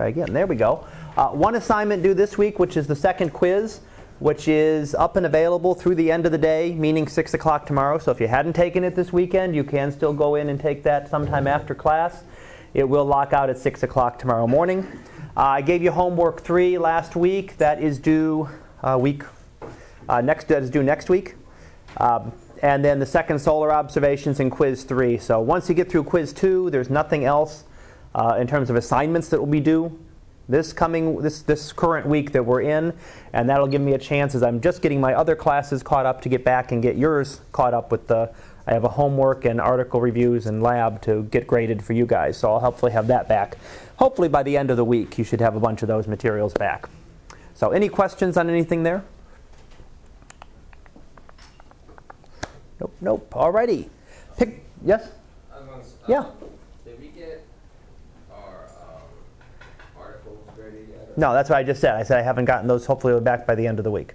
Try again. There we go. Uh, one assignment due this week, which is the second quiz, which is up and available through the end of the day, meaning 6 o'clock tomorrow. So if you hadn't taken it this weekend, you can still go in and take that sometime after class. It will lock out at 6 o'clock tomorrow morning. Uh, I gave you homework 3 last week. That is due uh, week uh, next. That is due next week. Um, and then the second solar observations in quiz 3. So once you get through quiz 2, there's nothing else uh, in terms of assignments that will be due this coming this this current week that we're in and that'll give me a chance as i'm just getting my other classes caught up to get back and get yours caught up with the i have a homework and article reviews and lab to get graded for you guys. So i'll hopefully have that back. Hopefully by the end of the week you should have a bunch of those materials back. So any questions on anything there? Nope nope. Alrighty pick yes? Yeah No, that's what I just said. I said I haven't gotten those. Hopefully, we're back by the end of the week.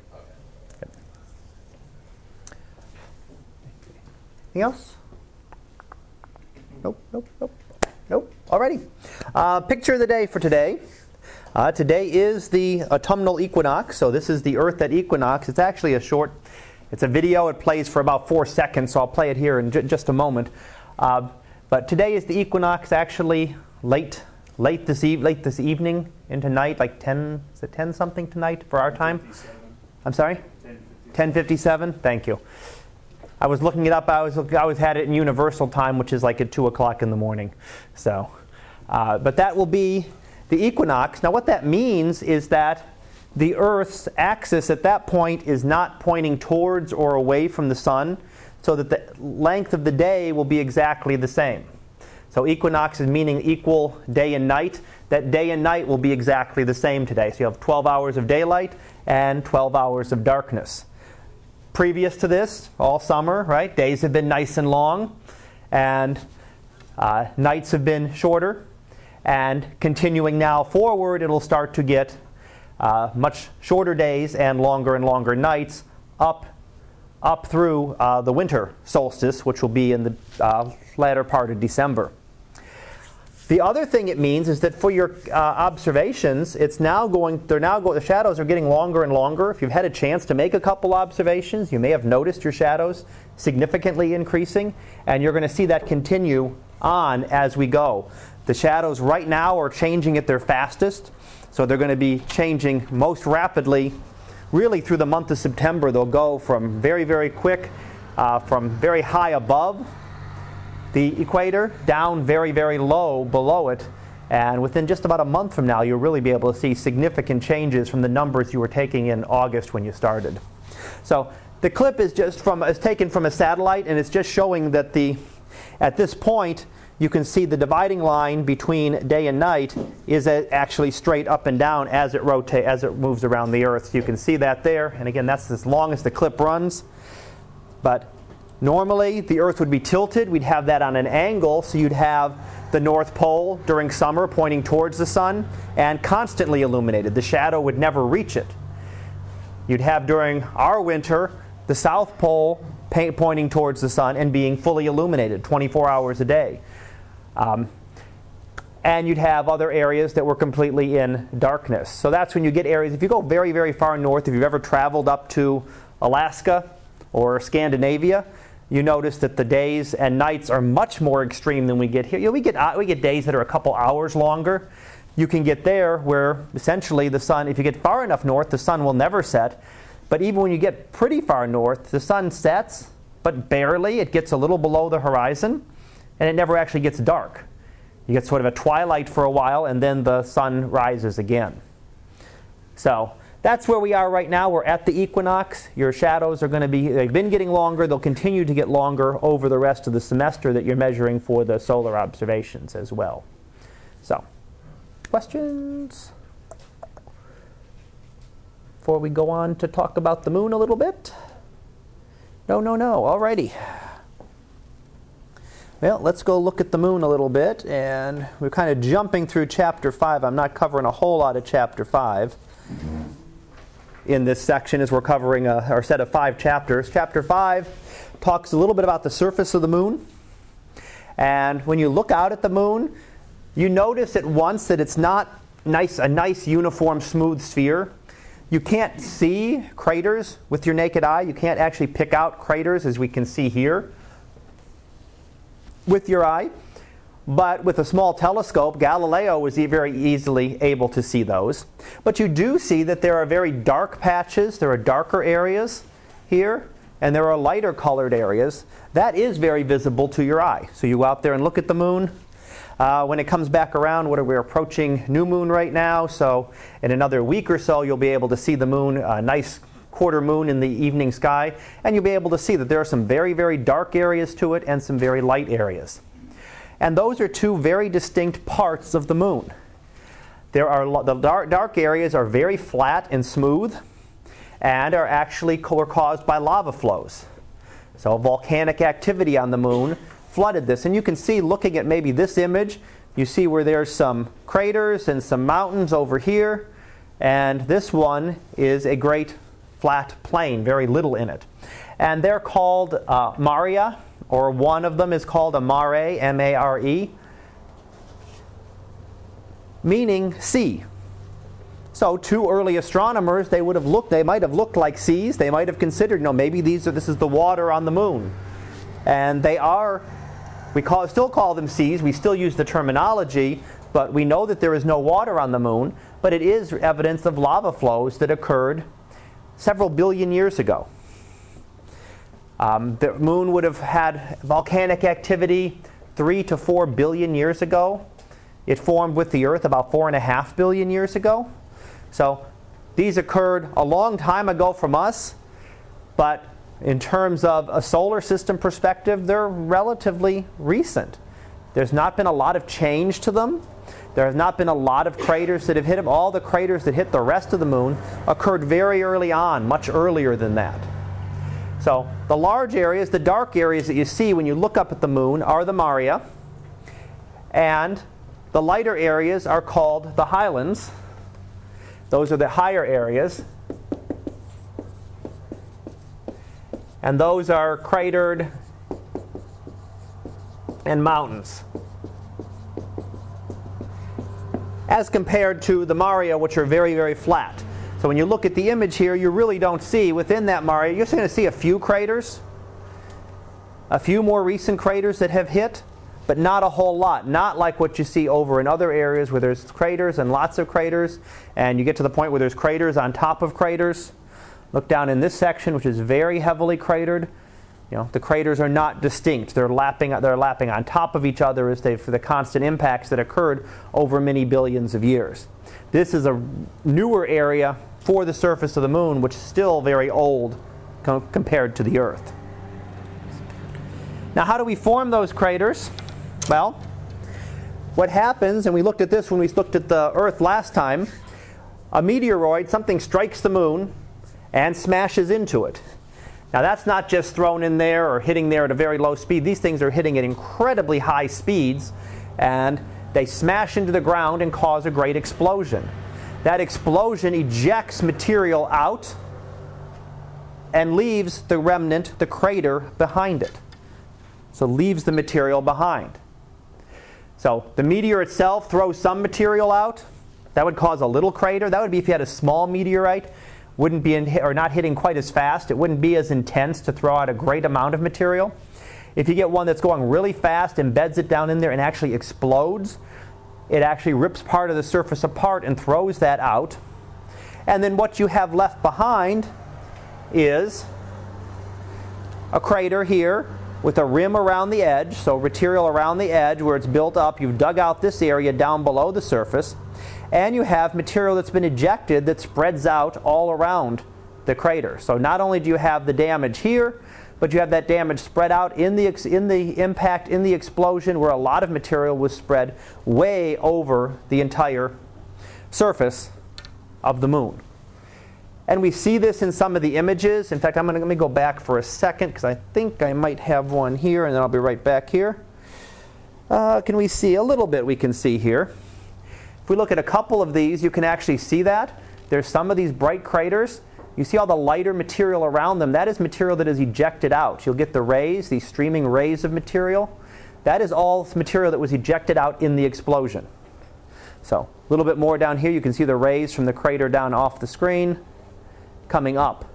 Okay. Anything else? Nope, nope, nope, nope. Alrighty. Uh, picture of the day for today. Uh, today is the autumnal equinox, so this is the Earth at equinox. It's actually a short, it's a video. It plays for about four seconds, so I'll play it here in j- just a moment. Uh, but today is the equinox, actually late late this, late this evening into night, like 10, is it 10 something tonight for our time? I'm sorry? 1057. Thank you. I was looking it up. I was I always had it in universal time, which is like at 2 o'clock in the morning. So, uh, but that will be the equinox. Now, what that means is that the Earth's axis at that point is not pointing towards or away from the sun, so that the length of the day will be exactly the same. So equinox is meaning equal day and night. That day and night will be exactly the same today. So you have 12 hours of daylight and 12 hours of darkness. Previous to this, all summer, right, days have been nice and long, and uh, nights have been shorter. And continuing now forward, it'll start to get uh, much shorter days and longer and longer nights up up through uh, the winter solstice, which will be in the uh, latter part of December. The other thing it means is that for your uh, observations, it's now going. They're now going. The shadows are getting longer and longer. If you've had a chance to make a couple observations, you may have noticed your shadows significantly increasing, and you're going to see that continue on as we go. The shadows right now are changing at their fastest, so they're going to be changing most rapidly. Really, through the month of September, they'll go from very, very quick, uh, from very high above the equator down very, very low below it. And within just about a month from now, you'll really be able to see significant changes from the numbers you were taking in August when you started. So the clip is just from is taken from a satellite, and it's just showing that the at this point you can see the dividing line between day and night is actually straight up and down as it rotates as it moves around the Earth. So you can see that there, and again that's as long as the clip runs. But Normally, the Earth would be tilted. We'd have that on an angle, so you'd have the North Pole during summer pointing towards the sun and constantly illuminated. The shadow would never reach it. You'd have during our winter the South Pole pointing towards the sun and being fully illuminated 24 hours a day. Um, and you'd have other areas that were completely in darkness. So that's when you get areas. If you go very, very far north, if you've ever traveled up to Alaska or Scandinavia, you notice that the days and nights are much more extreme than we get here. You know, we get uh, we get days that are a couple hours longer. You can get there where essentially the sun, if you get far enough north, the sun will never set. But even when you get pretty far north, the sun sets, but barely. It gets a little below the horizon, and it never actually gets dark. You get sort of a twilight for a while, and then the sun rises again. So that's where we are right now. We're at the equinox. Your shadows are going to be, they've been getting longer. They'll continue to get longer over the rest of the semester that you're measuring for the solar observations as well. So, questions? Before we go on to talk about the moon a little bit? No, no, no. Alrighty. Well, let's go look at the moon a little bit. And we're kind of jumping through chapter 5. I'm not covering a whole lot of chapter 5 in this section as we're covering a, our set of five chapters. Chapter 5 talks a little bit about the surface of the moon. And when you look out at the moon, you notice at once that it's not nice, a nice uniform smooth sphere. You can't see craters with your naked eye. You can't actually pick out craters as we can see here with your eye. But with a small telescope, Galileo was very easily able to see those. But you do see that there are very dark patches, there are darker areas here, and there are lighter colored areas. That is very visible to your eye. So you go out there and look at the moon. Uh, when it comes back around, what are we approaching new moon right now? So in another week or so, you'll be able to see the moon, a nice quarter moon in the evening sky, and you'll be able to see that there are some very, very dark areas to it and some very light areas. And those are two very distinct parts of the moon. There are the dark, dark areas are very flat and smooth and are actually were caused by lava flows. So volcanic activity on the moon flooded this. And you can see looking at maybe this image, you see where there's some craters and some mountains over here. And this one is a great flat plain, very little in it. And they're called uh, Maria or one of them is called a mare, M A R E, meaning sea. So, two early astronomers, they would have looked, they might have looked like seas. They might have considered, no, maybe these are, this is the water on the moon. And they are, we call, still call them seas. We still use the terminology, but we know that there is no water on the moon. But it is evidence of lava flows that occurred several billion years ago. Um, the moon would have had volcanic activity three to four billion years ago. It formed with the Earth about four and a half billion years ago. So these occurred a long time ago from us, but in terms of a solar system perspective, they're relatively recent. There's not been a lot of change to them. There has not been a lot of craters that have hit them. All the craters that hit the rest of the moon occurred very early on, much earlier than that. So the large areas, the dark areas that you see when you look up at the moon are the Maria. And the lighter areas are called the highlands. Those are the higher areas. And those are cratered and mountains. As compared to the Maria, which are very, very flat. So when you look at the image here, you really don't see within that Maria, you're just going to see a few craters, a few more recent craters that have hit, but not a whole lot. Not like what you see over in other areas where there's craters and lots of craters, and you get to the point where there's craters on top of craters. Look down in this section, which is very heavily cratered. You know, the craters are not distinct. They're lapping, they're lapping on top of each other as they for the constant impacts that occurred over many billions of years. This is a newer area for the surface of the moon, which is still very old com- compared to the Earth. Now, how do we form those craters? Well, what happens, and we looked at this when we looked at the Earth last time, a meteoroid, something strikes the moon and smashes into it. Now, that's not just thrown in there or hitting there at a very low speed. These things are hitting at incredibly high speeds, and they smash into the ground and cause a great explosion. That explosion ejects material out and leaves the remnant, the crater, behind it. So leaves the material behind. So the meteor itself throws some material out. That would cause a little crater. That would be if you had a small meteorite, wouldn't be in, or not hitting quite as fast. It wouldn't be as intense to throw out a great amount of material. If you get one that's going really fast, embeds it down in there, and actually explodes, it actually rips part of the surface apart and throws that out. And then what you have left behind is a crater here with a rim around the edge, so material around the edge where it's built up. You've dug out this area down below the surface, and you have material that's been ejected that spreads out all around the crater. So not only do you have the damage here, but you have that damage spread out in the, in the impact, in the explosion, where a lot of material was spread way over the entire surface of the moon. And we see this in some of the images. In fact, I'm going to let me go back for a second because I think I might have one here, and then I'll be right back here. Uh, can we see a little bit? We can see here. If we look at a couple of these, you can actually see that. There's some of these bright craters you see all the lighter material around them. That is material that is ejected out. You'll get the rays, these streaming rays of material. That is all material that was ejected out in the explosion. So a little bit more down here, you can see the rays from the crater down off the screen coming up.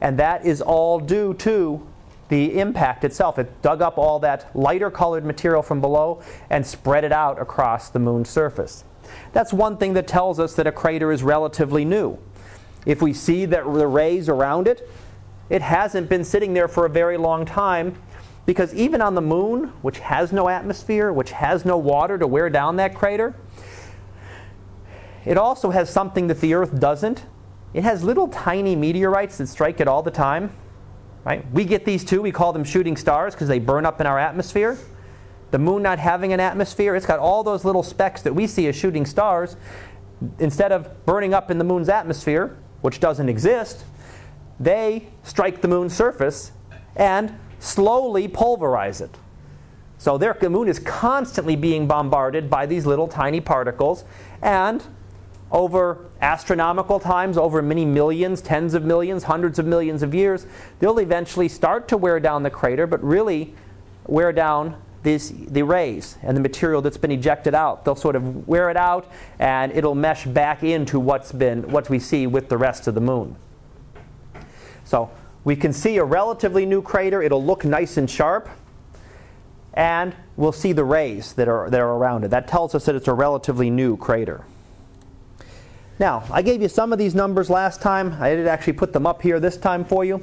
And that is all due to the impact itself. It dug up all that lighter colored material from below and spread it out across the moon's surface. That's one thing that tells us that a crater is relatively new. If we see that the rays around it, it hasn't been sitting there for a very long time because even on the moon, which has no atmosphere, which has no water to wear down that crater, it also has something that the Earth doesn't. It has little tiny meteorites that strike it all the time. Right? We get these too. We call them shooting stars because they burn up in our atmosphere. The moon not having an atmosphere, it's got all those little specks that we see as shooting stars. Instead of burning up in the moon's atmosphere, which doesn't exist, they strike the moon's surface and slowly pulverize it. So their, the moon is constantly being bombarded by these little tiny particles, and over astronomical times, over many millions, tens of millions, hundreds of millions of years, they'll eventually start to wear down the crater, but really wear down this, the rays and the material that's been ejected out. They'll sort of wear it out, and it'll mesh back into what's been what we see with the rest of the moon. So we can see a relatively new crater. It'll look nice and sharp, and we'll see the rays that are that are around it. That tells us that it's a relatively new crater. Now, I gave you some of these numbers last time. I did actually put them up here this time for you.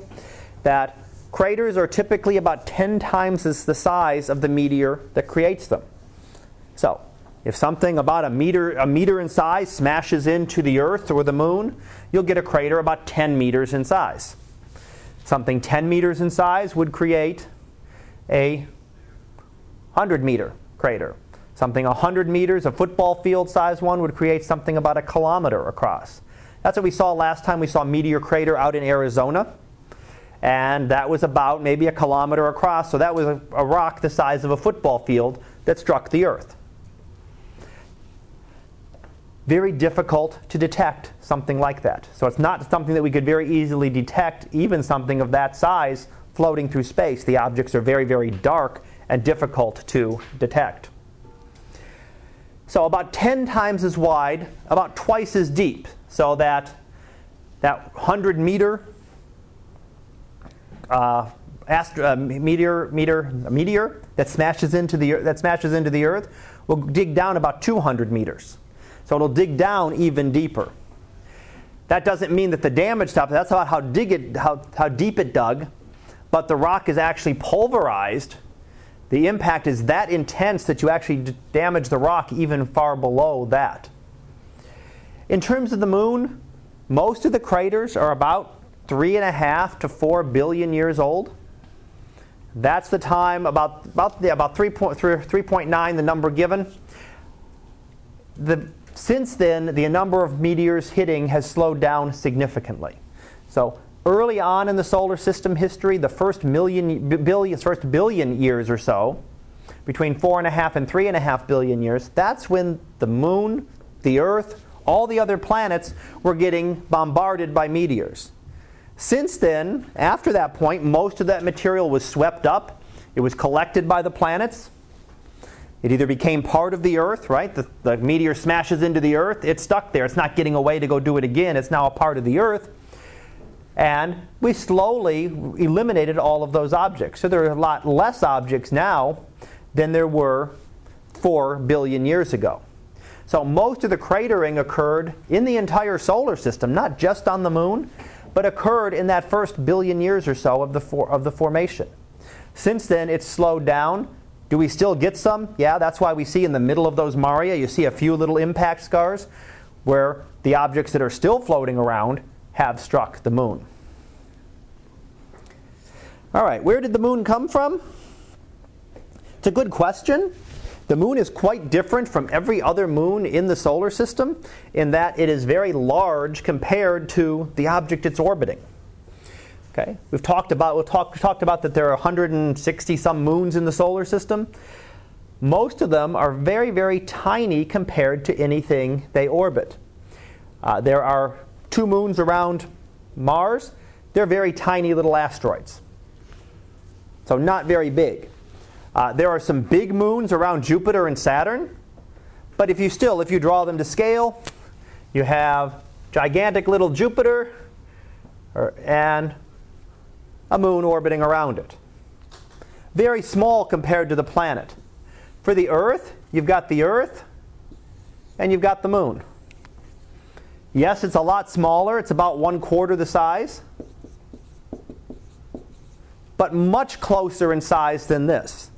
That craters are typically about 10 times the size of the meteor that creates them. So, if something about a meter, a meter in size smashes into the Earth or the Moon, you'll get a crater about 10 meters in size. Something 10 meters in size would create a 100 meter crater. Something 100 meters, a football field size one, would create something about a kilometer across. That's what we saw last time. We saw a Meteor Crater out in Arizona. And that was about maybe a kilometer across. So that was a, a rock the size of a football field that struck the Earth. Very difficult to detect something like that. So it's not something that we could very easily detect, even something of that size floating through space. The objects are very, very dark and difficult to detect. So about 10 times as wide, about twice as deep. So that that 100 meter uh, uh, meteor, meteor, meteor that smashes into the that smashes into the Earth will dig down about 200 meters. So it'll dig down even deeper. That doesn't mean that the damage stops. That's about how, dig it, how, how deep it dug. But the rock is actually pulverized the impact is that intense that you actually damage the rock even far below that. In terms of the moon, most of the craters are about three and a half to four billion years old. That's the time about about yeah, about 3.9 the number given. The, since then, the number of meteors hitting has slowed down significantly. So early on in the solar system history, the first million, billion, first billion years or so, between four and a half and three and a half billion years, that's when the moon, the Earth, all the other planets were getting bombarded by meteors. Since then, after that point, most of that material was swept up. It was collected by the planets. It either became part of the Earth, right? The, the meteor smashes into the Earth, it's stuck there. It's not getting away to go do it again. It's now a part of the Earth. And we slowly eliminated all of those objects. So there are a lot less objects now than there were 4 billion years ago. So most of the cratering occurred in the entire solar system, not just on the moon, but occurred in that first billion years or so of the, for, of the formation. Since then, it's slowed down. Do we still get some? Yeah, that's why we see in the middle of those maria, you see a few little impact scars where the objects that are still floating around have struck the moon. All right, where did the moon come from? It's a good question. The moon is quite different from every other moon in the solar system in that it is very large compared to the object it's orbiting. Okay, we've talked about we've talked, talked about that there are 160 some moons in the solar system. Most of them are very very tiny compared to anything they orbit. Uh, there are two moons around Mars, they're very tiny little asteroids. So, not very big. Uh, there are some big moons around Jupiter and Saturn, But if you still, if you draw them to scale, you have gigantic little Jupiter and a moon orbiting around it. Very small compared to the planet. For the Earth, you've got the Earth and you've got the moon. Yes, it's a lot smaller, it's about one quarter the size, but much closer in size than this.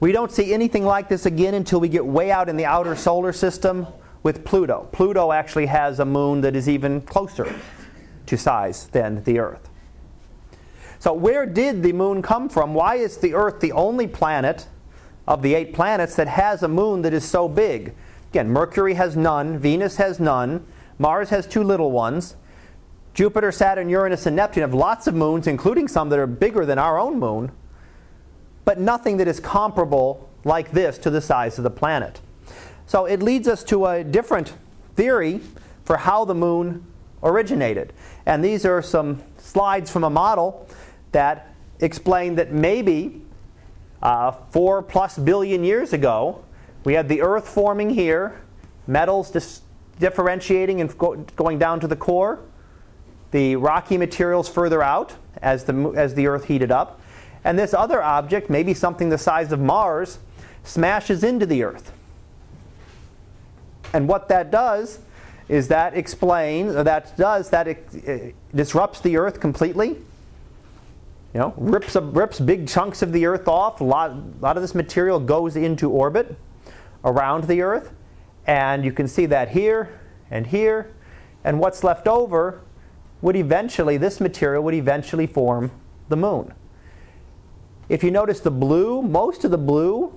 We don't see anything like this again until we get way out in the outer solar system with Pluto. Pluto actually has a moon that is even closer to size than the Earth. So, where did the moon come from? Why is the Earth the only planet of the eight planets that has a moon that is so big? Again, Mercury has none, Venus has none, Mars has two little ones. Jupiter, Saturn, Uranus, and Neptune have lots of moons, including some that are bigger than our own moon, but nothing that is comparable like this to the size of the planet. So it leads us to a different theory for how the moon originated. And these are some slides from a model that explain that maybe uh, four plus billion years ago, we had the Earth forming here, metals dis- differentiating and go- going down to the core, the rocky materials further out as the, as the Earth heated up, and this other object, maybe something the size of Mars, smashes into the Earth. And what that does is that explains, or that does, that it, uh, disrupts the Earth completely. You know, rips, rips big chunks of the Earth off. A lot, a lot of this material goes into orbit around the Earth. And you can see that here and here. And what's left over would eventually, this material would eventually form the moon. If you notice the blue, most of the blue,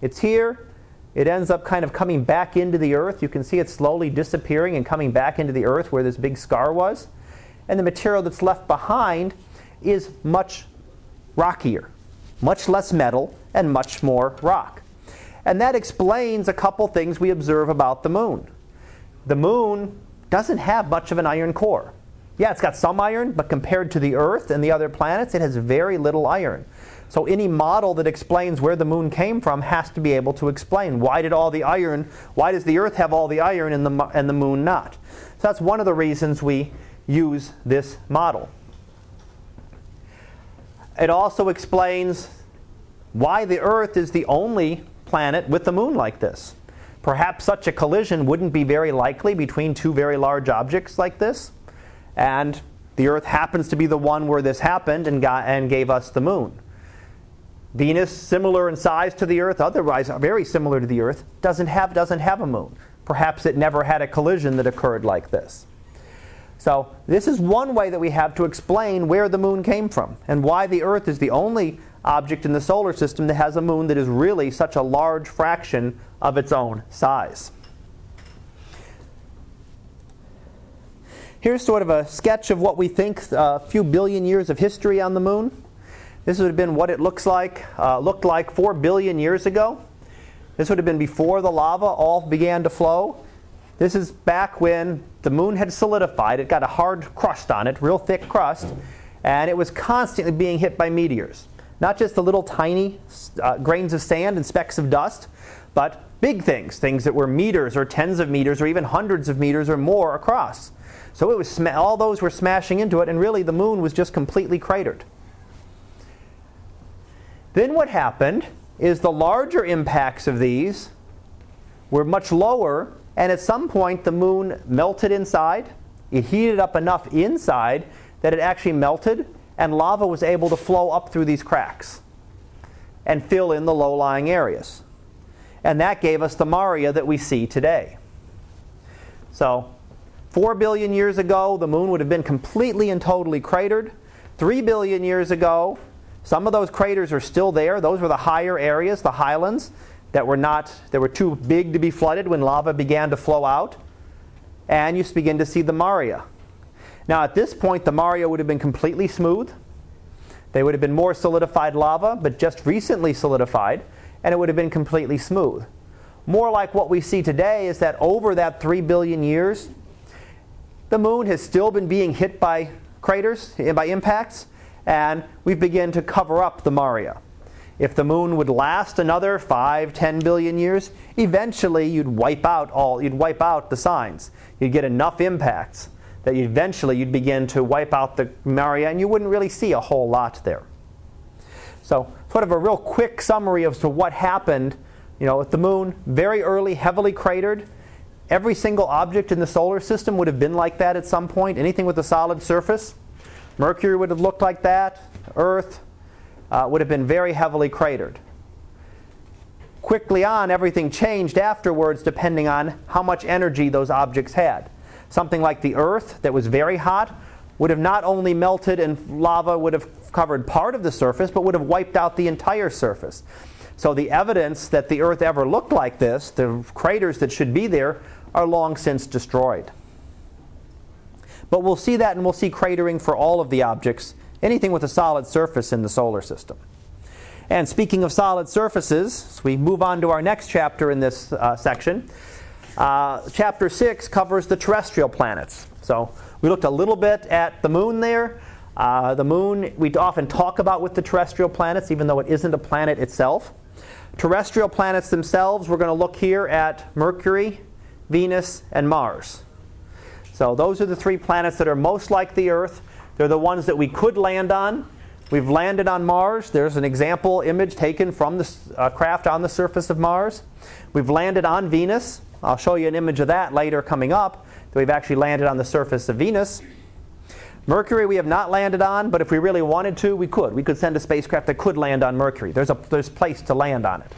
it's here. It ends up kind of coming back into the earth. You can see it slowly disappearing and coming back into the earth where this big scar was. And the material that's left behind is much rockier, much less metal, and much more rock. And that explains a couple things we observe about the moon. The moon doesn't have much of an iron core. Yeah, it's got some iron, but compared to the Earth and the other planets, it has very little iron. So any model that explains where the moon came from has to be able to explain why did all the iron, why does the Earth have all the iron and the, and the moon not? So that's one of the reasons we use this model. It also explains why the Earth is the only planet with the moon like this. Perhaps such a collision wouldn't be very likely between two very large objects like this, and the Earth happens to be the one where this happened and, got, and gave us the moon. Venus, similar in size to the Earth, otherwise very similar to the Earth, doesn't have, doesn't have a moon. Perhaps it never had a collision that occurred like this. So, this is one way that we have to explain where the moon came from and why the Earth is the only object in the solar system that has a moon that is really such a large fraction of its own size. Here's sort of a sketch of what we think uh, a few billion years of history on the moon. This would have been what it looks like, uh, looked like four billion years ago. This would have been before the lava all began to flow. This is back when the moon had solidified. It got a hard crust on it, real thick crust, and it was constantly being hit by meteors. Not just the little tiny uh, grains of sand and specks of dust, but big things, things that were meters or tens of meters or even hundreds of meters or more across. So it was all those were smashing into it, and really the moon was just completely cratered. Then what happened is the larger impacts of these were much lower, and at some point the moon melted inside. It heated up enough inside that it actually melted, and lava was able to flow up through these cracks and fill in the low lying areas. And that gave us the Maria that we see today. So, 4 billion years ago, the moon would have been completely and totally cratered. 3 billion years ago, some of those craters are still there. Those were the higher areas, the highlands, that were not that were too big to be flooded when lava began to flow out. And you begin to see the Maria. Now at this point the Maria would have been completely smooth. They would have been more solidified lava, but just recently solidified, and it would have been completely smooth. More like what we see today is that over that 3 billion years, the moon has still been being hit by craters, by impacts, and we begin to cover up the Maria. If the moon would last another 5, 10 billion years, eventually you'd wipe out all you'd wipe out the signs. You'd get enough impacts that eventually you'd begin to wipe out the Maria and you wouldn't really see a whole lot there. So, sort of a real quick summary of what happened, you know, with the moon, very early, heavily cratered. Every single object in the solar system would have been like that at some point. Anything with a solid surface. Mercury would have looked like that. Earth uh, would have been very heavily cratered. Quickly on, everything changed afterwards depending on how much energy those objects had. Something like the Earth that was very hot would have not only melted and lava would have covered part of the surface, but would have wiped out the entire surface. So the evidence that the Earth ever looked like this, the craters that should be there, are long since destroyed. But we'll see that and we'll see cratering for all of the objects, anything with a solid surface in the solar system. And speaking of solid surfaces, as we move on to our next chapter in this uh, section, uh, chapter 6 covers the terrestrial planets. So we looked a little bit at the moon there. Uh, the moon we often talk about with the terrestrial planets, even though it isn't a planet itself. Terrestrial planets themselves, we're going to look here at Mercury, Venus, and Mars. So those are the three planets that are most like the Earth. They're the ones that we could land on. We've landed on Mars. There's an example image taken from the uh, craft on the surface of Mars. We've landed on Venus. I'll show you an image of that later coming up. That we've actually landed on the surface of Venus. Mercury we have not landed on, but if we really wanted to, we could. We could send a spacecraft that could land on Mercury. There's a there's place to land on it.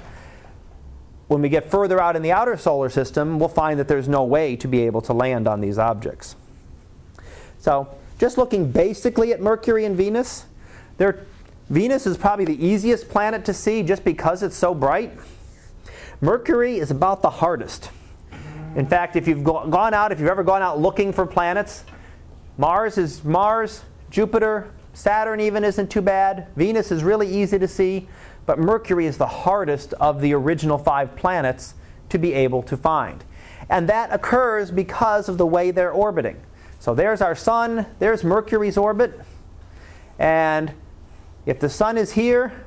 When we get further out in the outer solar system, we'll find that there's no way to be able to land on these objects. So, just looking basically at Mercury and Venus, Venus is probably the easiest planet to see just because it's so bright. Mercury is about the hardest. In fact, if you've gone out, if you've ever gone out looking for planets, Mars is Mars, Jupiter, Saturn even isn't too bad. Venus is really easy to see. But Mercury is the hardest of the original five planets to be able to find. And that occurs because of the way they're orbiting. So there's our sun, there's Mercury's orbit. And if the sun is here,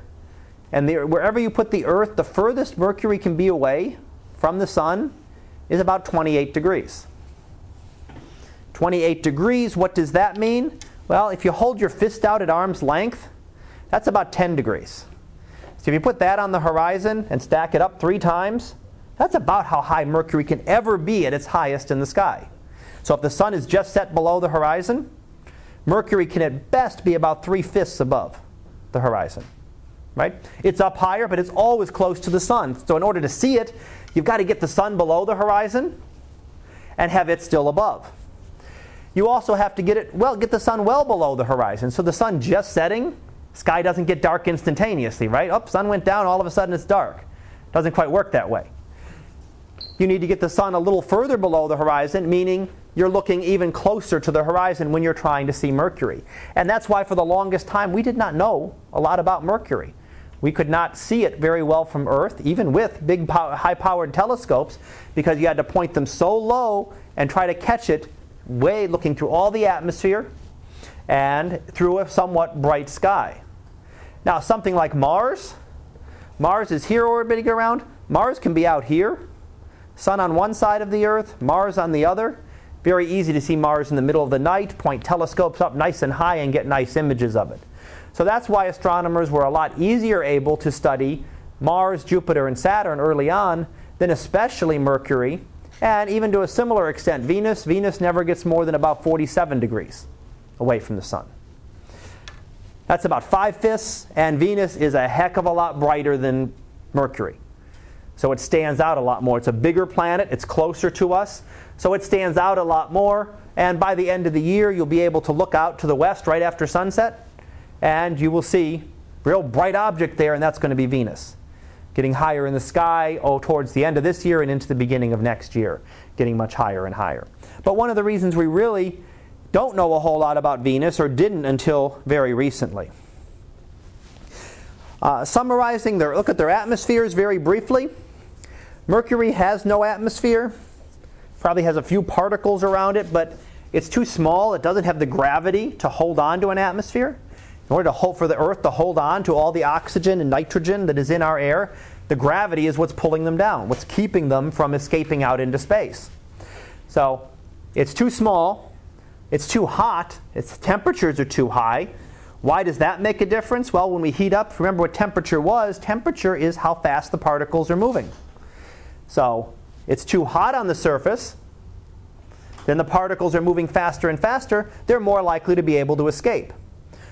and the, wherever you put the Earth, the furthest Mercury can be away from the sun is about 28 degrees. 28 degrees, what does that mean? Well, if you hold your fist out at arm's length, that's about 10 degrees. So if you put that on the horizon and stack it up three times, that's about how high Mercury can ever be at its highest in the sky. So if the sun is just set below the horizon, Mercury can at best be about three fifths above the horizon. Right? It's up higher, but it's always close to the sun. So in order to see it, you've got to get the sun below the horizon and have it still above. You also have to get it well, get the sun well below the horizon. So the sun just setting Sky doesn't get dark instantaneously, right? Oh, sun went down, all of a sudden it's dark. Doesn't quite work that way. You need to get the sun a little further below the horizon, meaning you're looking even closer to the horizon when you're trying to see Mercury. And that's why, for the longest time, we did not know a lot about Mercury. We could not see it very well from Earth, even with big, high powered telescopes, because you had to point them so low and try to catch it way looking through all the atmosphere and through a somewhat bright sky. Now, something like Mars, Mars is here orbiting around. Mars can be out here, Sun on one side of the Earth, Mars on the other. Very easy to see Mars in the middle of the night, point telescopes up nice and high, and get nice images of it. So that's why astronomers were a lot easier able to study Mars, Jupiter, and Saturn early on than especially Mercury, and even to a similar extent, Venus. Venus never gets more than about 47 degrees away from the Sun. That's about five fifths, and Venus is a heck of a lot brighter than Mercury. So it stands out a lot more. It's a bigger planet, it's closer to us, so it stands out a lot more. And by the end of the year, you'll be able to look out to the west right after sunset, and you will see a real bright object there, and that's going to be Venus. Getting higher in the sky oh, towards the end of this year and into the beginning of next year, getting much higher and higher. But one of the reasons we really don't know a whole lot about Venus or didn't until very recently. Uh, summarizing their look at their atmospheres very briefly. Mercury has no atmosphere. Probably has a few particles around it, but it's too small. It doesn't have the gravity to hold on to an atmosphere. In order to hold, for the Earth to hold on to all the oxygen and nitrogen that is in our air, the gravity is what's pulling them down, what's keeping them from escaping out into space. So it's too small, it's too hot, its temperatures are too high. Why does that make a difference? Well, when we heat up, remember what temperature was. Temperature is how fast the particles are moving. So it's too hot on the surface, then the particles are moving faster and faster, they're more likely to be able to escape.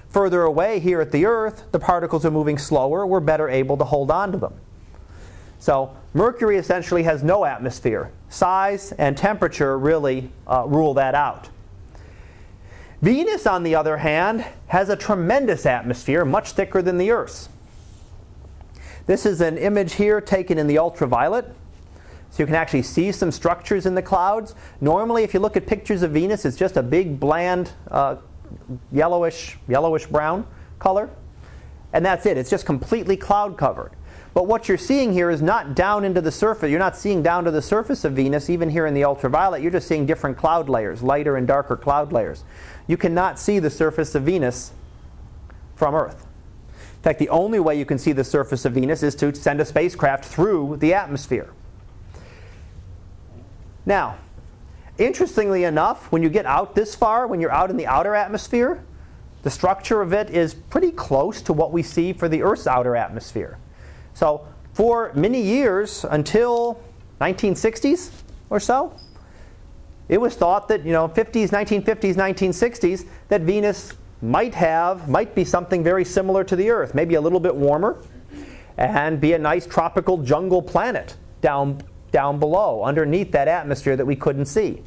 Further away here at the Earth, the particles are moving slower, we're better able to hold on to them. So Mercury essentially has no atmosphere. Size and temperature really uh, rule that out. Venus, on the other hand, has a tremendous atmosphere, much thicker than the Earth's. This is an image here taken in the ultraviolet. So you can actually see some structures in the clouds. Normally, if you look at pictures of Venus, it's just a big, bland, uh, yellowish, yellowish brown color. And that's it. It's just completely cloud covered. But what you're seeing here is not down into the surface. You're not seeing down to the surface of Venus, even here in the ultraviolet. You're just seeing different cloud layers, lighter and darker cloud layers. You cannot see the surface of Venus from Earth. In fact, the only way you can see the surface of Venus is to send a spacecraft through the atmosphere. Now, interestingly enough, when you get out this far, when you're out in the outer atmosphere, the structure of it is pretty close to what we see for the Earth's outer atmosphere. So, for many years, until 1960s or so, it was thought that, you know, 50s, 1950s, 1960s, that Venus might have, might be something very similar to the Earth, maybe a little bit warmer, and be a nice tropical jungle planet down down below, underneath that atmosphere that we couldn't see.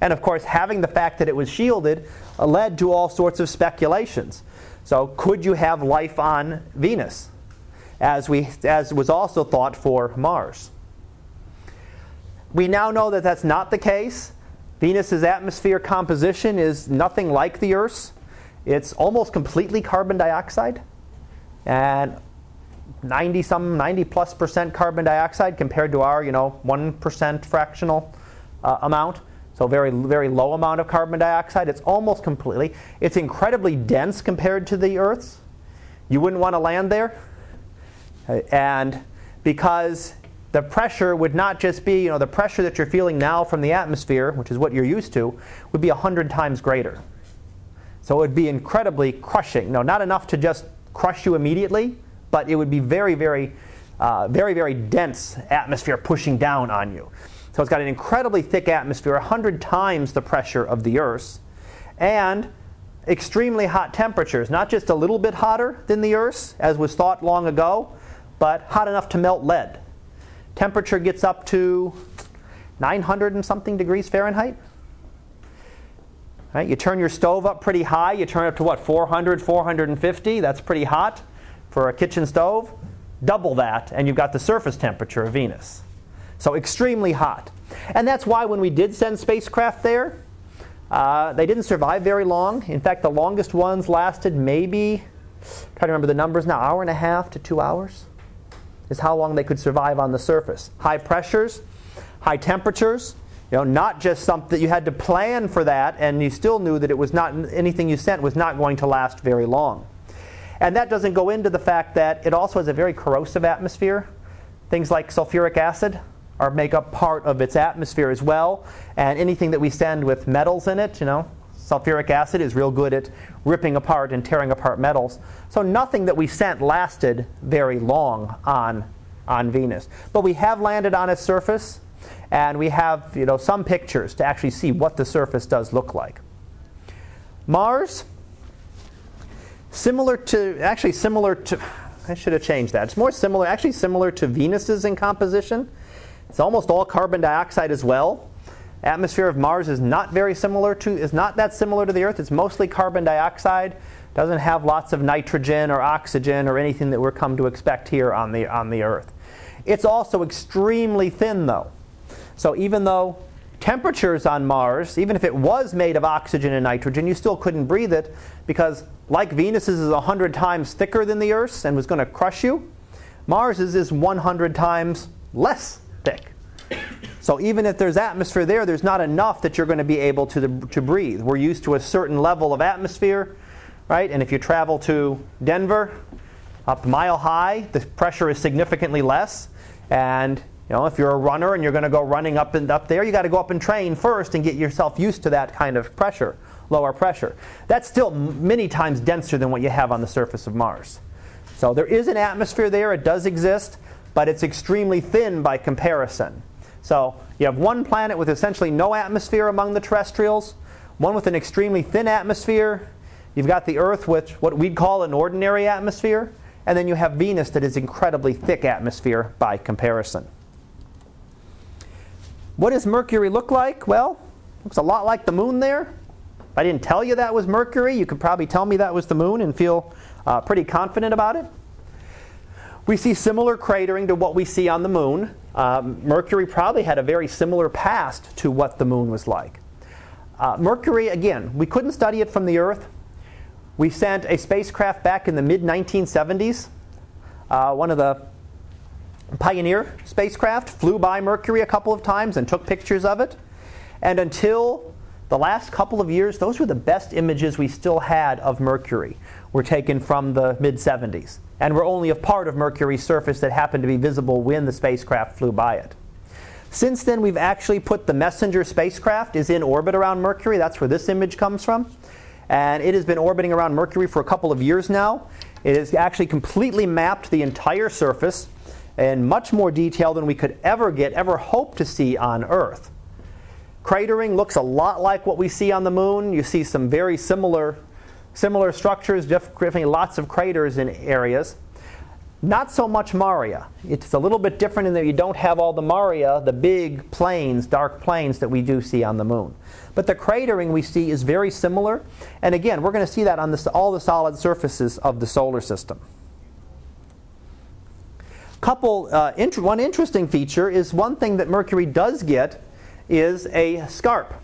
And of course, having the fact that it was shielded uh, led to all sorts of speculations. So, could you have life on Venus? As, we, as was also thought for Mars. We now know that that's not the case. Venus's atmosphere composition is nothing like the Earth's. It's almost completely carbon dioxide. And 90 some 90 plus percent carbon dioxide compared to our you know 1% fractional uh, amount so very very low amount of carbon dioxide it's almost completely it's incredibly dense compared to the earth's you wouldn't want to land there uh, and because the pressure would not just be you know the pressure that you're feeling now from the atmosphere which is what you're used to would be 100 times greater so it would be incredibly crushing no not enough to just crush you immediately but it would be very, very, uh, very, very dense atmosphere pushing down on you. So it's got an incredibly thick atmosphere, 100 times the pressure of the Earth's, and extremely hot temperatures, not just a little bit hotter than the Earth's, as was thought long ago, but hot enough to melt lead. Temperature gets up to 900 and something degrees Fahrenheit. Right, you turn your stove up pretty high, you turn it up to what, 400, 450, that's pretty hot for a kitchen stove, double that, and you've got the surface temperature of Venus. So extremely hot. And that's why when we did send spacecraft there, uh, they didn't survive very long. In fact, the longest ones lasted maybe, try to remember the numbers now, hour and a half to two hours is how long they could survive on the surface. High pressures, high temperatures, you know, not just something you had to plan for that, and you still knew that it was not anything you sent was not going to last very long. And that doesn't go into the fact that it also has a very corrosive atmosphere. Things like sulfuric acid are make up part of its atmosphere as well. And anything that we send with metals in it, you know, sulfuric acid is real good at ripping apart and tearing apart metals. So nothing that we sent lasted very long on, on Venus. But we have landed on its surface, and we have you know, some pictures to actually see what the surface does look like. Mars, similar to, actually similar to, I should have changed that. It's more similar, actually similar to Venus's in composition. It's almost all carbon dioxide as well. Atmosphere of Mars is not very similar to, is not that similar to the Earth. It's mostly carbon dioxide. Doesn't have lots of nitrogen or oxygen or anything that we're come to expect here on the, on the Earth. It's also extremely thin though. So even though temperatures on Mars, even if it was made of oxygen and nitrogen, you still couldn't breathe it because like Venus's is 100 times thicker than the Earth's and was going to crush you, Mars's is 100 times less. So even if there's atmosphere there, there's not enough that you're going to be able to, to breathe. We're used to a certain level of atmosphere. right? And if you travel to Denver, up mile high, the pressure is significantly less. And you know, if you're a runner and you're going to go running up and up there, you got to go up and train first and get yourself used to that kind of pressure, lower pressure. That's still many times denser than what you have on the surface of Mars. So there is an atmosphere there, it does exist, but it's extremely thin by comparison. So you have one planet with essentially no atmosphere among the terrestrials, one with an extremely thin atmosphere. You've got the Earth with what we'd call an ordinary atmosphere, and then you have Venus that is incredibly thick atmosphere by comparison. What does Mercury look like? Well, looks a lot like the moon there. If I didn't tell you that was Mercury, you could probably tell me that was the moon and feel uh, pretty confident about it. We see similar cratering to what we see on the moon. Um, Mercury probably had a very similar past to what the moon was like. Uh, Mercury, again, we couldn't study it from the Earth. We sent a spacecraft back in the mid 1970s. Uh, one of the Pioneer spacecraft flew by Mercury a couple of times and took pictures of it. And until the last couple of years, those were the best images we still had of Mercury, were taken from the mid 70s, and were only a part of Mercury's surface that happened to be visible when the spacecraft flew by it. Since then, we've actually put the Messenger spacecraft is in orbit around Mercury. That's where this image comes from. And it has been orbiting around Mercury for a couple of years now. It has actually completely mapped the entire surface in much more detail than we could ever get, ever hope to see on Earth. Cratering looks a lot like what we see on the moon. You see some very similar, similar structures, definitely lots of craters in areas. Not so much Maria. It's a little bit different in that you don't have all the Maria, the big plains, dark plains that we do see on the moon. But the cratering we see is very similar. And again, we're going to see that on all the solid surfaces of the solar system. Couple, uh, int- one interesting feature is one thing that Mercury does get is a scarp.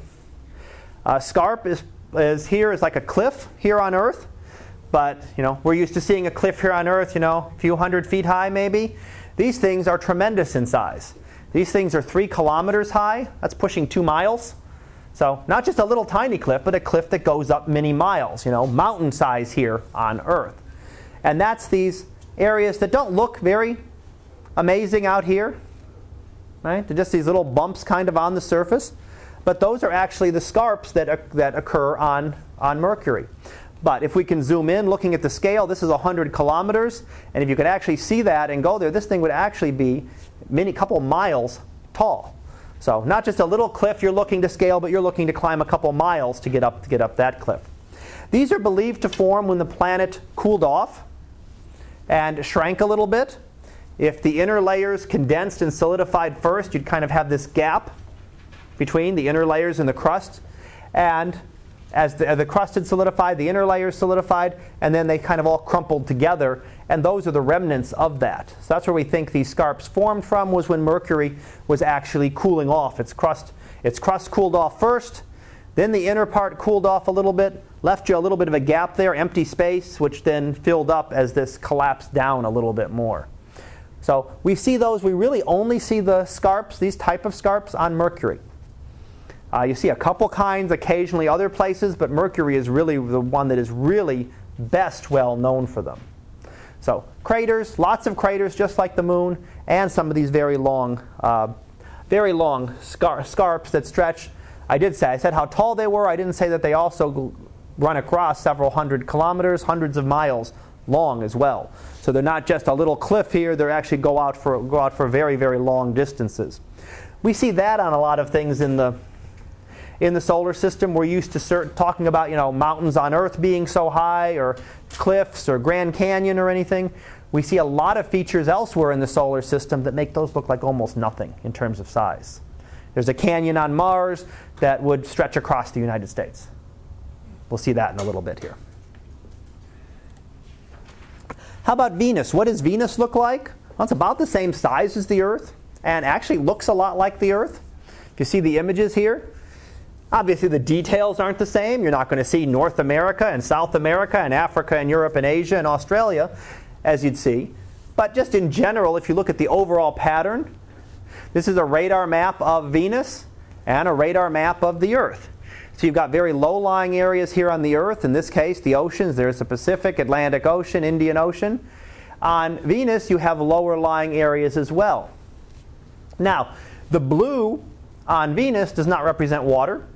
A scarp is, is here is like a cliff here on Earth, but you know we're used to seeing a cliff here on Earth, you know, a few hundred feet high maybe. These things are tremendous in size. These things are three kilometers high. That's pushing two miles. So not just a little tiny cliff, but a cliff that goes up many miles. You know, mountain size here on Earth, and that's these areas that don't look very amazing out here. Right? They're just these little bumps kind of on the surface. But those are actually the scarps that, that occur on, on Mercury. But if we can zoom in, looking at the scale, this is 100 kilometers. And if you could actually see that and go there, this thing would actually be many couple miles tall. So not just a little cliff you're looking to scale, but you're looking to climb a couple miles to get up to get up that cliff. These are believed to form when the planet cooled off and shrank a little bit. If the inner layers condensed and solidified first, you'd kind of have this gap between the inner layers and the crust. And as the, the, crust had solidified, the inner layers solidified, and then they kind of all crumpled together. And those are the remnants of that. So that's where we think these scarps formed from, was when Mercury was actually cooling off. Its crust, its crust cooled off first, then the inner part cooled off a little bit, left you a little bit of a gap there, empty space, which then filled up as this collapsed down a little bit more. So we see those, we really only see the scarps, these type of scarps, on Mercury. Uh, you see a couple kinds occasionally other places, but Mercury is really the one that is really best well known for them. So craters, lots of craters just like the moon, and some of these very long, uh, very long scar- scarps that stretch. I did say, I said how tall they were. I didn't say that they also run across several hundred kilometers, hundreds of miles long as well. So they're not just a little cliff here, they actually go out for go out for very very long distances. We see that on a lot of things in the in the solar system. We're used to certain, talking about you know mountains on Earth being so high, or cliffs, or Grand Canyon, or anything. We see a lot of features elsewhere in the solar system that make those look like almost nothing in terms of size. There's a canyon on Mars that would stretch across the United States. We'll see that in a little bit here. How about Venus? What does Venus look like? Well, it's about the same size as the Earth and actually looks a lot like the Earth. If you see the images here, obviously the details aren't the same. You're not going to see North America and South America and Africa and Europe and Asia and Australia as you'd see. But just in general, if you look at the overall pattern, this is a radar map of Venus and a radar map of the Earth. So you've got very low lying areas here on the Earth. In this case, the oceans. There's the Pacific, Atlantic Ocean, Indian Ocean. On Venus, you have lower lying areas as well. Now, the blue on Venus does not represent water.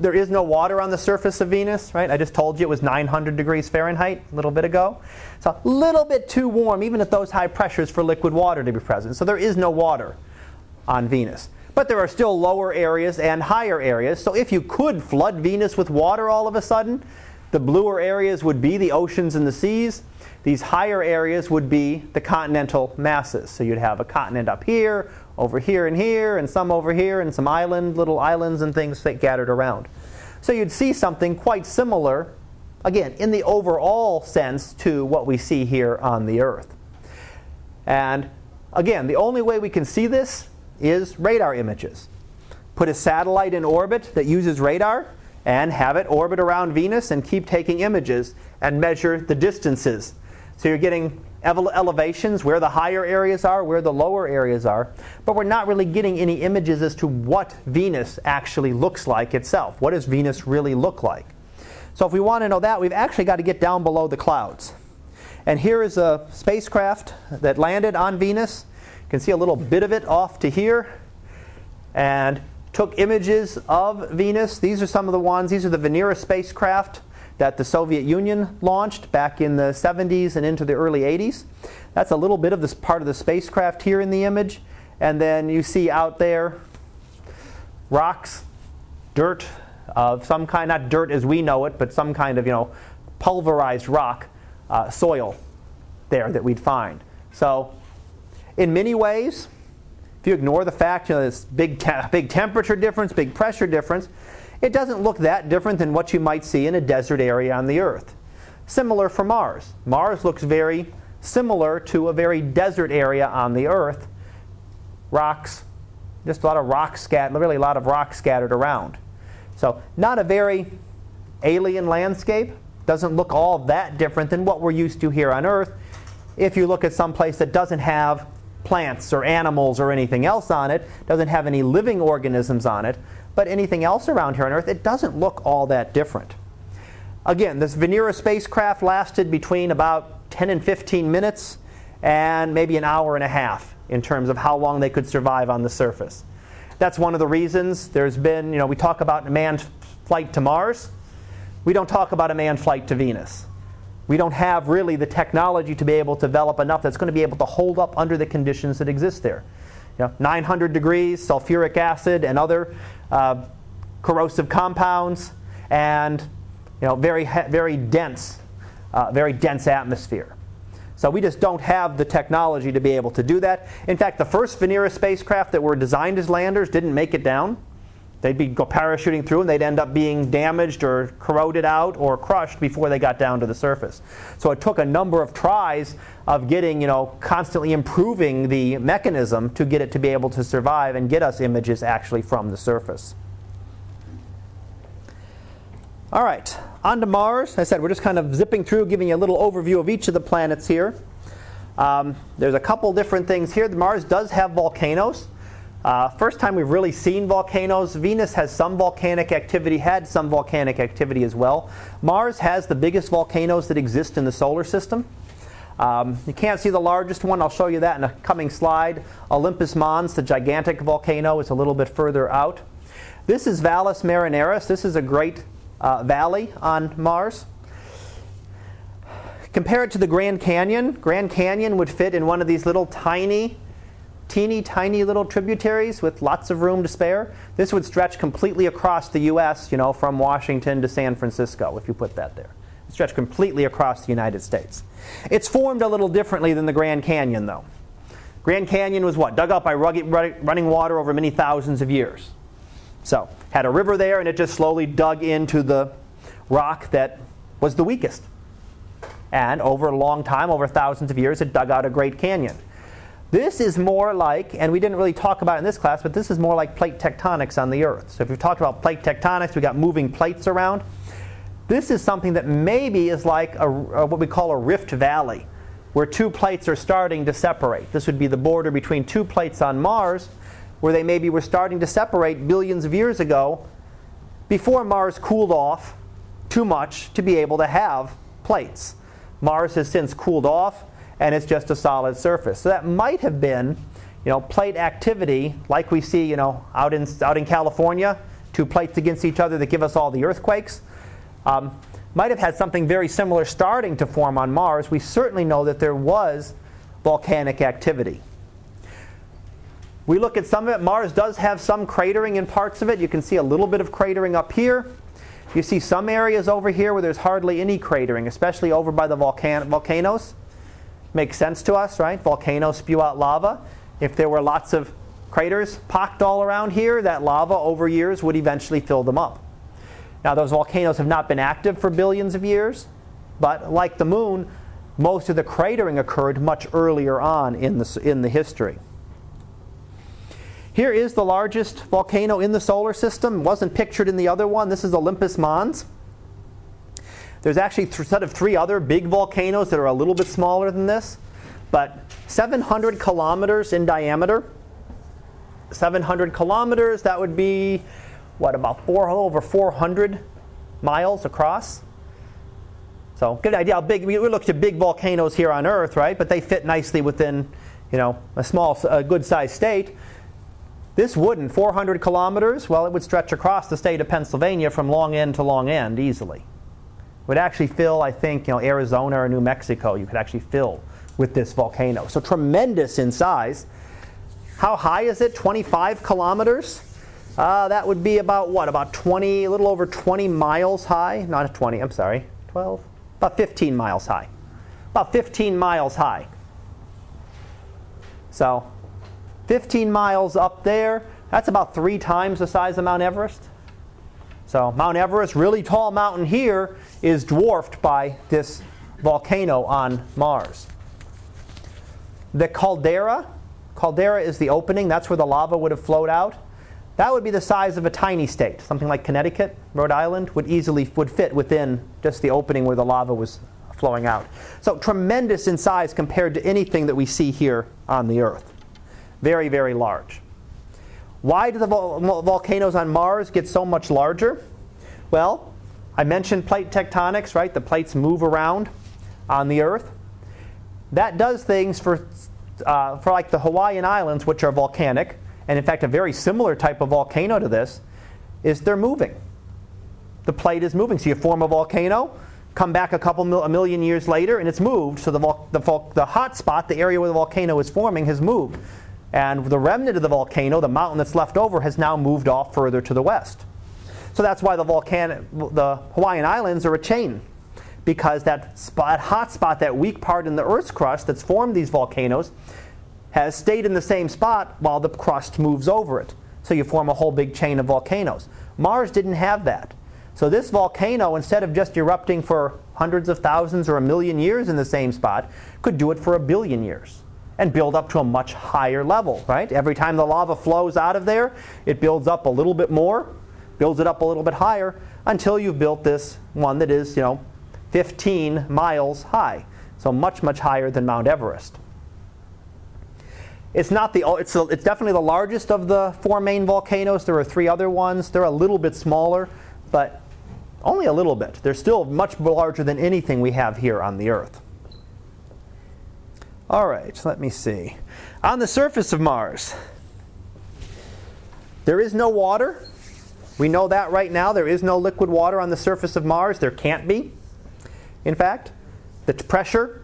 There is no water on the surface of Venus, right? I just told you it was 900 degrees Fahrenheit a little bit ago. It's a little bit too warm, even at those high pressures, for liquid water to be present. So there is no water on Venus. But there are still lower areas and higher areas. So if you could flood Venus with water all of a sudden, the bluer areas would be the oceans and the seas. These higher areas would be the continental masses. So you'd have a continent up here, over here and here, and some over here, and some island, little islands and things that scattered around. So you'd see something quite similar, again, in the overall sense to what we see here on the Earth. And again, the only way we can see this is radar images. Put a satellite in orbit that uses radar and have it orbit around Venus and keep taking images and measure the distances. So you're getting elevations, where the higher areas are, where the lower areas are, but we're not really getting any images as to what Venus actually looks like itself. What does Venus really look like? So if we want to know that, we've actually got to get down below the clouds. And here is a spacecraft that landed on Venus You can see a little bit of it off to here. And took images of Venus. These are some of the ones. These are the Venera spacecraft that the Soviet Union launched back in the 70s and into the early 80s. That's a little bit of this part of the spacecraft here in the image. And then you see out there rocks, dirt of some kind, not dirt as we know it, but some kind of, you know, pulverized rock, uh, soil there that we'd find. So in many ways, if you ignore the fact, you know, this big, te- big temperature difference, big pressure difference, it doesn't look that different than what you might see in a desert area on the Earth. Similar for Mars. Mars looks very similar to a very desert area on the Earth. Rocks, just a lot of rock scattered, really a lot of rock scattered around. So, not a very alien landscape. Doesn't look all that different than what we're used to here on Earth. If you look at some place that doesn't have plants or animals or anything else on it, doesn't have any living organisms on it, but anything else around here on Earth, it doesn't look all that different. Again, this Venera spacecraft lasted between about 10 and 15 minutes and maybe an hour and a half in terms of how long they could survive on the surface. That's one of the reasons there's been, you know, we talk about a manned flight to Mars. We don't talk about a manned flight to Venus. We don't have really the technology to be able to develop enough that's going to be able to hold up under the conditions that exist there. You know, 900 degrees, sulfuric acid, and other uh, corrosive compounds, and you know, very, very dense, uh, very dense atmosphere. So we just don't have the technology to be able to do that. In fact, the first Venera spacecraft that were designed as landers didn't make it down. They'd be parachuting through and they'd end up being damaged or corroded out or crushed before they got down to the surface. So it took a number of tries of getting, you know, constantly improving the mechanism to get it to be able to survive and get us images actually from the surface. All right, on to Mars. I said we're just kind of zipping through, giving you a little overview of each of the planets here. Um, there's a couple different things here. Mars does have volcanoes. Uh, first time we've really seen volcanoes. Venus has some volcanic activity, had some volcanic activity as well. Mars has the biggest volcanoes that exist in the solar system. Um, you can't see the largest one. I'll show you that in a coming slide. Olympus Mons, the gigantic volcano, is a little bit further out. This is Valles Marineris. This is a great uh, valley on Mars. Compare it to the Grand Canyon. Grand Canyon would fit in one of these little tiny teeny tiny little tributaries with lots of room to spare. This would stretch completely across the U.S., you know, from Washington to San Francisco, if you put that there. Stretch completely across the United States. It's formed a little differently than the Grand Canyon, though. Grand Canyon was what? Dug up by rugged, running water over many thousands of years. So, had a river there, and it just slowly dug into the rock that was the weakest. And over a long time, over thousands of years, it dug out a great canyon. This is more like, and we didn't really talk about in this class, but this is more like plate tectonics on the Earth. So if we've talked about plate tectonics, we've got moving plates around. This is something that maybe is like a, a, what we call a rift valley, where two plates are starting to separate. This would be the border between two plates on Mars, where they maybe were starting to separate billions of years ago, before Mars cooled off too much to be able to have plates. Mars has since cooled off and it's just a solid surface. So that might have been, you know, plate activity like we see, you know, out in out in California, two plates against each other that give us all the earthquakes. Um, might have had something very similar starting to form on Mars. We certainly know that there was volcanic activity. We look at some of it. Mars does have some cratering in parts of it. You can see a little bit of cratering up here. You see some areas over here where there's hardly any cratering, especially over by the volcan- volcanoes. Makes sense to us, right? Volcanoes spew out lava. If there were lots of craters pocked all around here, that lava over years would eventually fill them up. Now, those volcanoes have not been active for billions of years, but like the moon, most of the cratering occurred much earlier on in the, in the history. Here is the largest volcano in the solar system. It wasn't pictured in the other one. This is Olympus Mons. There's actually a set of three other big volcanoes that are a little bit smaller than this, but 700 kilometers in diameter. 700 kilometers, that would be, what, about four, over 400 miles across. So, good idea how big, we looked at big volcanoes here on Earth, right? But they fit nicely within, you know, a small, a good sized state. This wouldn't. 400 kilometers, well, it would stretch across the state of Pennsylvania from long end to long end easily. Would actually fill, I think, you know, Arizona or New Mexico, you could actually fill with this volcano. So tremendous in size. How high is it? 25 kilometers? Uh, that would be about what? About 20, a little over 20 miles high. Not 20, I'm sorry. 12? About 15 miles high. About 15 miles high. So 15 miles up there, that's about three times the size of Mount Everest. So Mount Everest, really tall mountain here, is dwarfed by this volcano on Mars. The caldera, caldera is the opening, that's where the lava would have flowed out. That would be the size of a tiny state. Something like Connecticut, Rhode Island would easily would fit within just the opening where the lava was flowing out. So tremendous in size compared to anything that we see here on the Earth. Very, very large. Why do the vol- volcanoes on Mars get so much larger? Well, I mentioned plate tectonics, right? The plates move around on the Earth. That does things for, uh, for like the Hawaiian Islands, which are volcanic, and in fact, a very similar type of volcano to this, is they're moving. The plate is moving. So you form a volcano, come back a couple mil, a million years later, and it's moved. So the, vol- the, vol- the hot spot, the area where the volcano is forming, has moved. And the remnant of the volcano, the mountain that's left over, has now moved off further to the west. So that's why the, volcanic, the Hawaiian Islands are a chain. Because that spot, hot spot, that weak part in the Earth's crust that's formed these volcanoes, has stayed in the same spot while the crust moves over it. So you form a whole big chain of volcanoes. Mars didn't have that. So this volcano, instead of just erupting for hundreds of thousands or a million years in the same spot, could do it for a billion years and build up to a much higher level, right? Every time the lava flows out of there, it builds up a little bit more, builds it up a little bit higher until you've built this one that is, you know, 15 miles high. So much, much higher than Mount Everest. It's not the it's, it's definitely the largest of the four main volcanoes. There are three other ones. They're a little bit smaller, but only a little bit. They're still much larger than anything we have here on the Earth. All right, let me see. On the surface of Mars, there is no water. We know that right now. There is no liquid water on the surface of Mars. There can't be. In fact, the pressure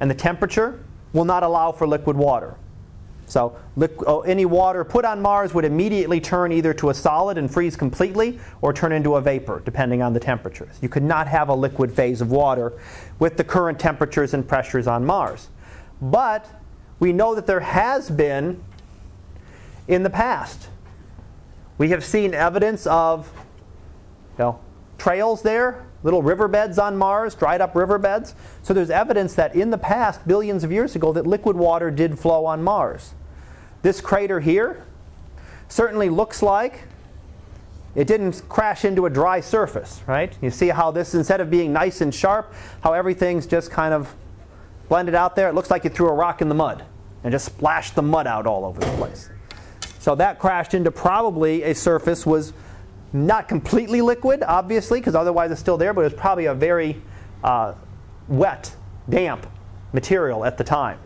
and the temperature will not allow for liquid water. So, oh, any water put on Mars would immediately turn either to a solid and freeze completely or turn into a vapor, depending on the temperatures. You could not have a liquid phase of water with the current temperatures and pressures on Mars. But we know that there has been in the past. We have seen evidence of you know, trails there, little riverbeds on Mars, dried up riverbeds. So there's evidence that in the past, billions of years ago, that liquid water did flow on Mars. This crater here certainly looks like it didn't crash into a dry surface, right? You see how this, instead of being nice and sharp, how everything's just kind of blended out there, it looks like you threw a rock in the mud and just splashed the mud out all over the place. So that crashed into probably a surface was not completely liquid, obviously, because otherwise it's still there, but it's probably a very uh, wet, damp material at the time.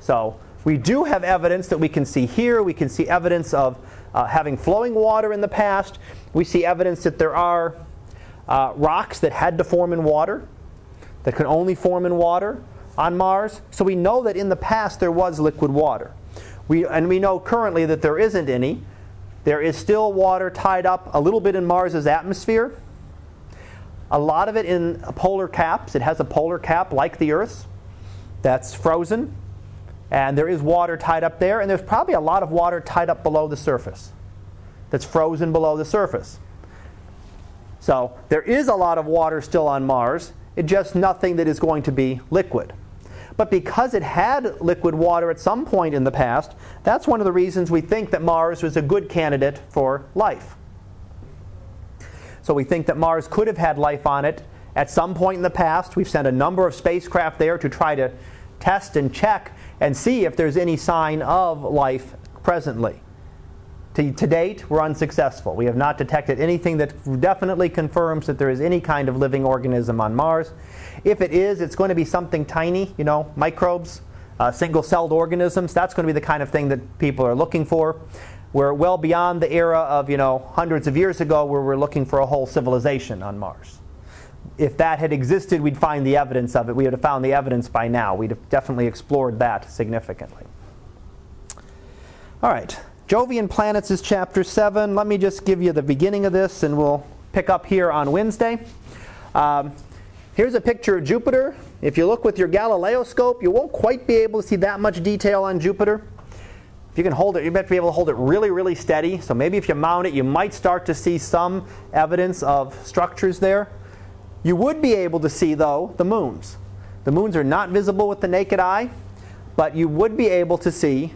So we do have evidence that we can see here. We can see evidence of uh, having flowing water in the past. We see evidence that there are uh, rocks that had to form in water, that could only form in water on Mars. So we know that in the past there was liquid water. We, and we know currently that there isn't any. There is still water tied up a little bit in Mars's atmosphere. A lot of it in polar caps. It has a polar cap like the Earth's that's frozen. And there is water tied up there. And there's probably a lot of water tied up below the surface that's frozen below the surface. So there is a lot of water still on Mars. It's just nothing that is going to be liquid. But because it had liquid water at some point in the past, that's one of the reasons we think that Mars was a good candidate for life. So we think that Mars could have had life on it at some point in the past. We've sent a number of spacecraft there to try to test and check and see if there's any sign of life presently. To, to, date, we're unsuccessful. We have not detected anything that definitely confirms that there is any kind of living organism on Mars. If it is, it's going to be something tiny, you know, microbes, uh, single celled organisms. That's going to be the kind of thing that people are looking for. We're well beyond the era of, you know, hundreds of years ago where we're looking for a whole civilization on Mars. If that had existed, we'd find the evidence of it. We would have found the evidence by now. We'd have definitely explored that significantly. All right, Jovian planets is chapter 7. Let me just give you the beginning of this and we'll pick up here on Wednesday. Um, Here's a picture of Jupiter. If you look with your Galileo scope, you won't quite be able to see that much detail on Jupiter. If you can hold it, you might be able to hold it really, really steady. So maybe if you mount it, you might start to see some evidence of structures there. You would be able to see, though, the moons. The moons are not visible with the naked eye, but you would be able to see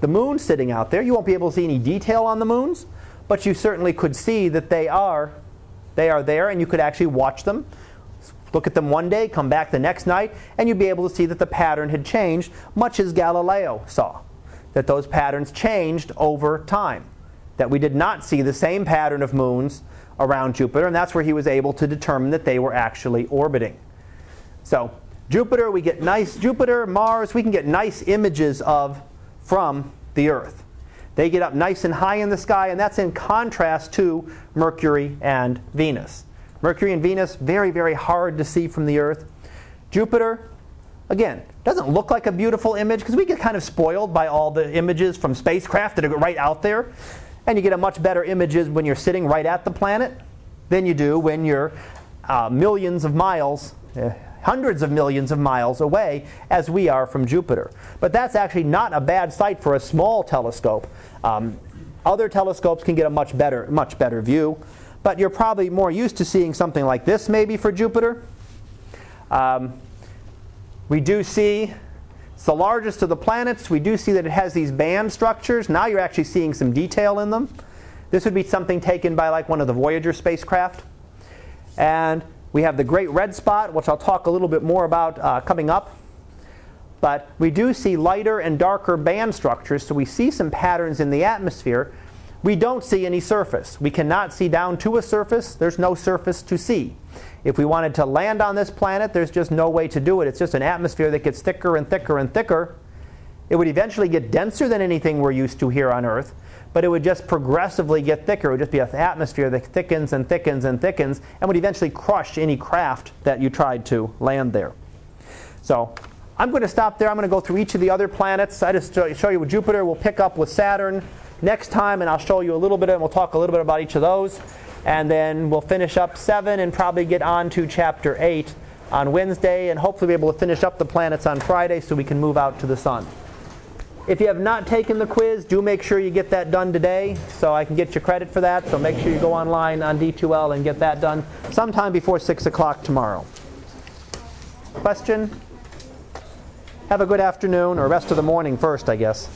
the moon sitting out there. You won't be able to see any detail on the moons, but you certainly could see that they are they are there and you could actually watch them Look at them one day, come back the next night, and you'd be able to see that the pattern had changed, much as Galileo saw. That those patterns changed over time. That we did not see the same pattern of moons around Jupiter, and that's where he was able to determine that they were actually orbiting. So, Jupiter, we get nice, Jupiter, Mars, we can get nice images of from the Earth. They get up nice and high in the sky, and that's in contrast to Mercury and Venus. Mercury and Venus, very, very hard to see from the Earth. Jupiter, again, doesn't look like a beautiful image because we get kind of spoiled by all the images from spacecraft that are right out there. And you get a much better images when you're sitting right at the planet than you do when you're uh, millions of miles, uh, hundreds of millions of miles away, as we are from Jupiter. But that's actually not a bad sight for a small telescope. Um, other telescopes can get a much better, much better view but you're probably more used to seeing something like this maybe for Jupiter. Um, we do see it's the largest of the planets. We do see that it has these band structures. Now you're actually seeing some detail in them. This would be something taken by like one of the Voyager spacecraft. And we have the Great Red Spot, which I'll talk a little bit more about uh, coming up. But we do see lighter and darker band structures, so we see some patterns in the atmosphere we don't see any surface. We cannot see down to a surface. There's no surface to see. If we wanted to land on this planet, there's just no way to do it. It's just an atmosphere that gets thicker and thicker and thicker. It would eventually get denser than anything we're used to here on Earth, but it would just progressively get thicker. It would just be an atmosphere that thickens and thickens and thickens and would eventually crush any craft that you tried to land there. So I'm going to stop there. I'm going to go through each of the other planets. I just show you with Jupiter. We'll pick up with Saturn next time, and I'll show you a little bit, and we'll talk a little bit about each of those. And then we'll finish up 7 and probably get on to chapter 8 on Wednesday, and hopefully be able to finish up the planets on Friday so we can move out to the sun. If you have not taken the quiz, do make sure you get that done today so I can get you credit for that. So make sure you go online on D2L and get that done sometime before 6 o'clock tomorrow. Question? Have a good afternoon, or rest of the morning first, I guess.